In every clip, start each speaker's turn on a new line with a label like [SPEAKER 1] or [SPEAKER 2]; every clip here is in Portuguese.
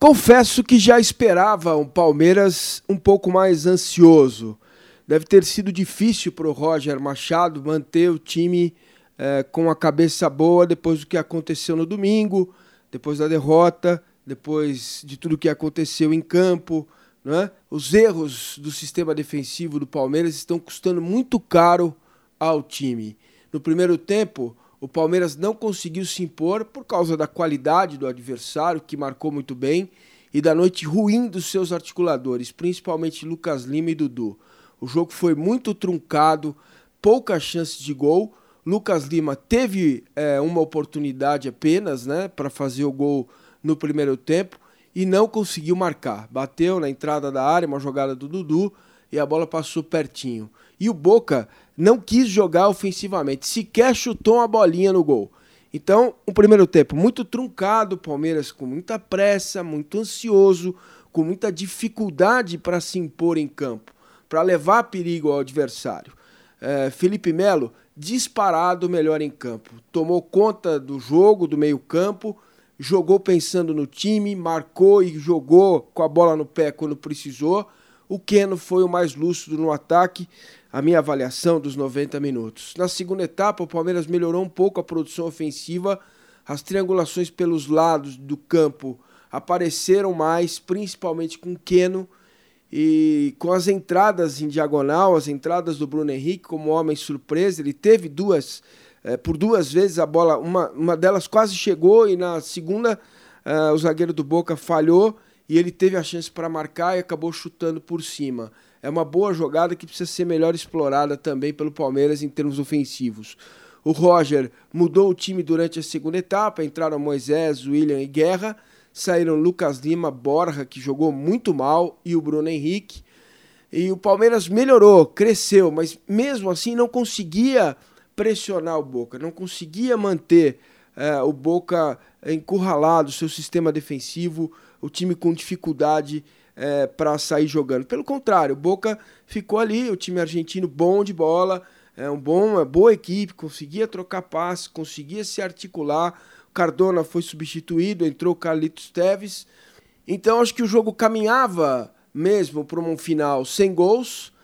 [SPEAKER 1] Confesso que já esperava um Palmeiras um pouco mais ansioso. Deve ter sido difícil para o Roger Machado manter o time é, com a cabeça boa depois do que aconteceu no domingo, depois da derrota, depois de tudo que aconteceu em campo. Né? Os erros do sistema defensivo do Palmeiras estão custando muito caro ao time. No primeiro tempo, o Palmeiras não conseguiu se impor por causa da qualidade do adversário, que marcou muito bem, e da noite ruim dos seus articuladores, principalmente Lucas Lima e Dudu. O jogo foi muito truncado, poucas chances de gol. Lucas Lima teve é, uma oportunidade apenas né, para fazer o gol no primeiro tempo e não conseguiu marcar. Bateu na entrada da área, uma jogada do Dudu, e a bola passou pertinho. E o Boca não quis jogar ofensivamente, sequer chutou uma bolinha no gol. Então, um primeiro tempo muito truncado, Palmeiras com muita pressa, muito ansioso, com muita dificuldade para se impor em campo, para levar perigo ao adversário. É, Felipe Melo, disparado melhor em campo, tomou conta do jogo, do meio-campo, jogou pensando no time, marcou e jogou com a bola no pé quando precisou. O Keno foi o mais lúcido no ataque, a minha avaliação dos 90 minutos. Na segunda etapa, o Palmeiras melhorou um pouco a produção ofensiva, as triangulações pelos lados do campo apareceram mais, principalmente com Keno e com as entradas em diagonal, as entradas do Bruno Henrique como homem surpresa, ele teve duas, é, por duas vezes a bola, uma, uma delas quase chegou e na segunda uh, o zagueiro do Boca falhou e ele teve a chance para marcar e acabou chutando por cima. É uma boa jogada que precisa ser melhor explorada também pelo Palmeiras em termos ofensivos. O Roger mudou o time durante a segunda etapa, entraram Moisés, William e Guerra, saíram Lucas Lima, Borja, que jogou muito mal, e o Bruno Henrique. E o Palmeiras melhorou, cresceu, mas mesmo assim não conseguia pressionar o Boca, não conseguia manter é, o Boca encurralado, seu sistema defensivo, o time com dificuldade é, para sair jogando. Pelo contrário, o Boca ficou ali, o time argentino bom de bola, é um bom, uma boa equipe, conseguia trocar passes, conseguia se articular. O Cardona foi substituído, entrou Carlitos Teves. Então acho que o jogo caminhava mesmo para um final sem gols.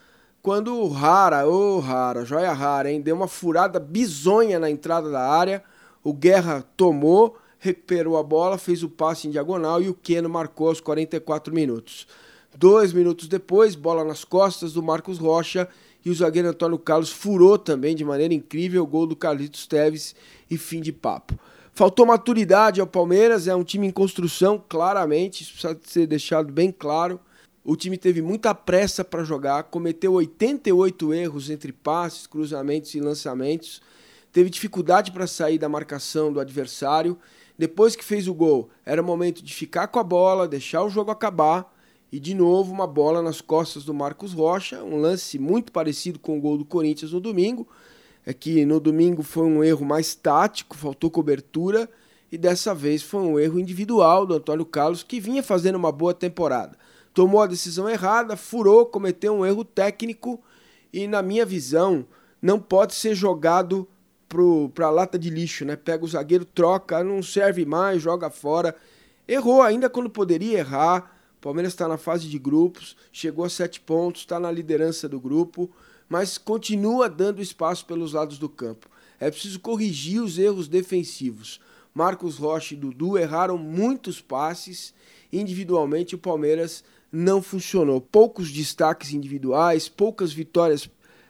[SPEAKER 1] Quando o Rara, ô oh, Rara, joia rara, hein? Deu uma furada bizonha na entrada da área. O Guerra tomou recuperou a bola, fez o passe em diagonal e o Keno marcou aos 44 minutos. Dois minutos depois, bola nas costas do Marcos Rocha e o zagueiro Antônio Carlos furou também de maneira incrível o gol do Carlitos Teves e fim de papo. Faltou maturidade ao Palmeiras, é um time em construção, claramente, isso precisa ser deixado bem claro. O time teve muita pressa para jogar, cometeu 88 erros entre passes, cruzamentos e lançamentos, teve dificuldade para sair da marcação do adversário depois que fez o gol, era momento de ficar com a bola, deixar o jogo acabar. E de novo, uma bola nas costas do Marcos Rocha, um lance muito parecido com o gol do Corinthians no domingo. É que no domingo foi um erro mais tático, faltou cobertura, e dessa vez foi um erro individual do Antônio Carlos, que vinha fazendo uma boa temporada. Tomou a decisão errada, furou, cometeu um erro técnico, e na minha visão, não pode ser jogado para a lata de lixo, né? Pega o zagueiro, troca, não serve mais, joga fora. Errou ainda quando poderia errar. O Palmeiras está na fase de grupos, chegou a sete pontos, está na liderança do grupo, mas continua dando espaço pelos lados do campo. É preciso corrigir os erros defensivos. Marcos Rocha e Dudu erraram muitos passes. Individualmente, o Palmeiras não funcionou. Poucos destaques individuais, poucas vitórias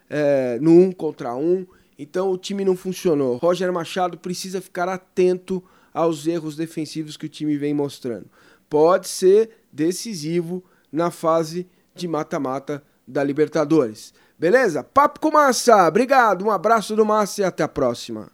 [SPEAKER 1] é, no um contra um. Então o time não funcionou. Roger Machado precisa ficar atento aos erros defensivos que o time vem mostrando. Pode ser decisivo na fase de mata-mata da Libertadores. Beleza? Papo com Massa. Obrigado, um abraço do Massa e até a próxima.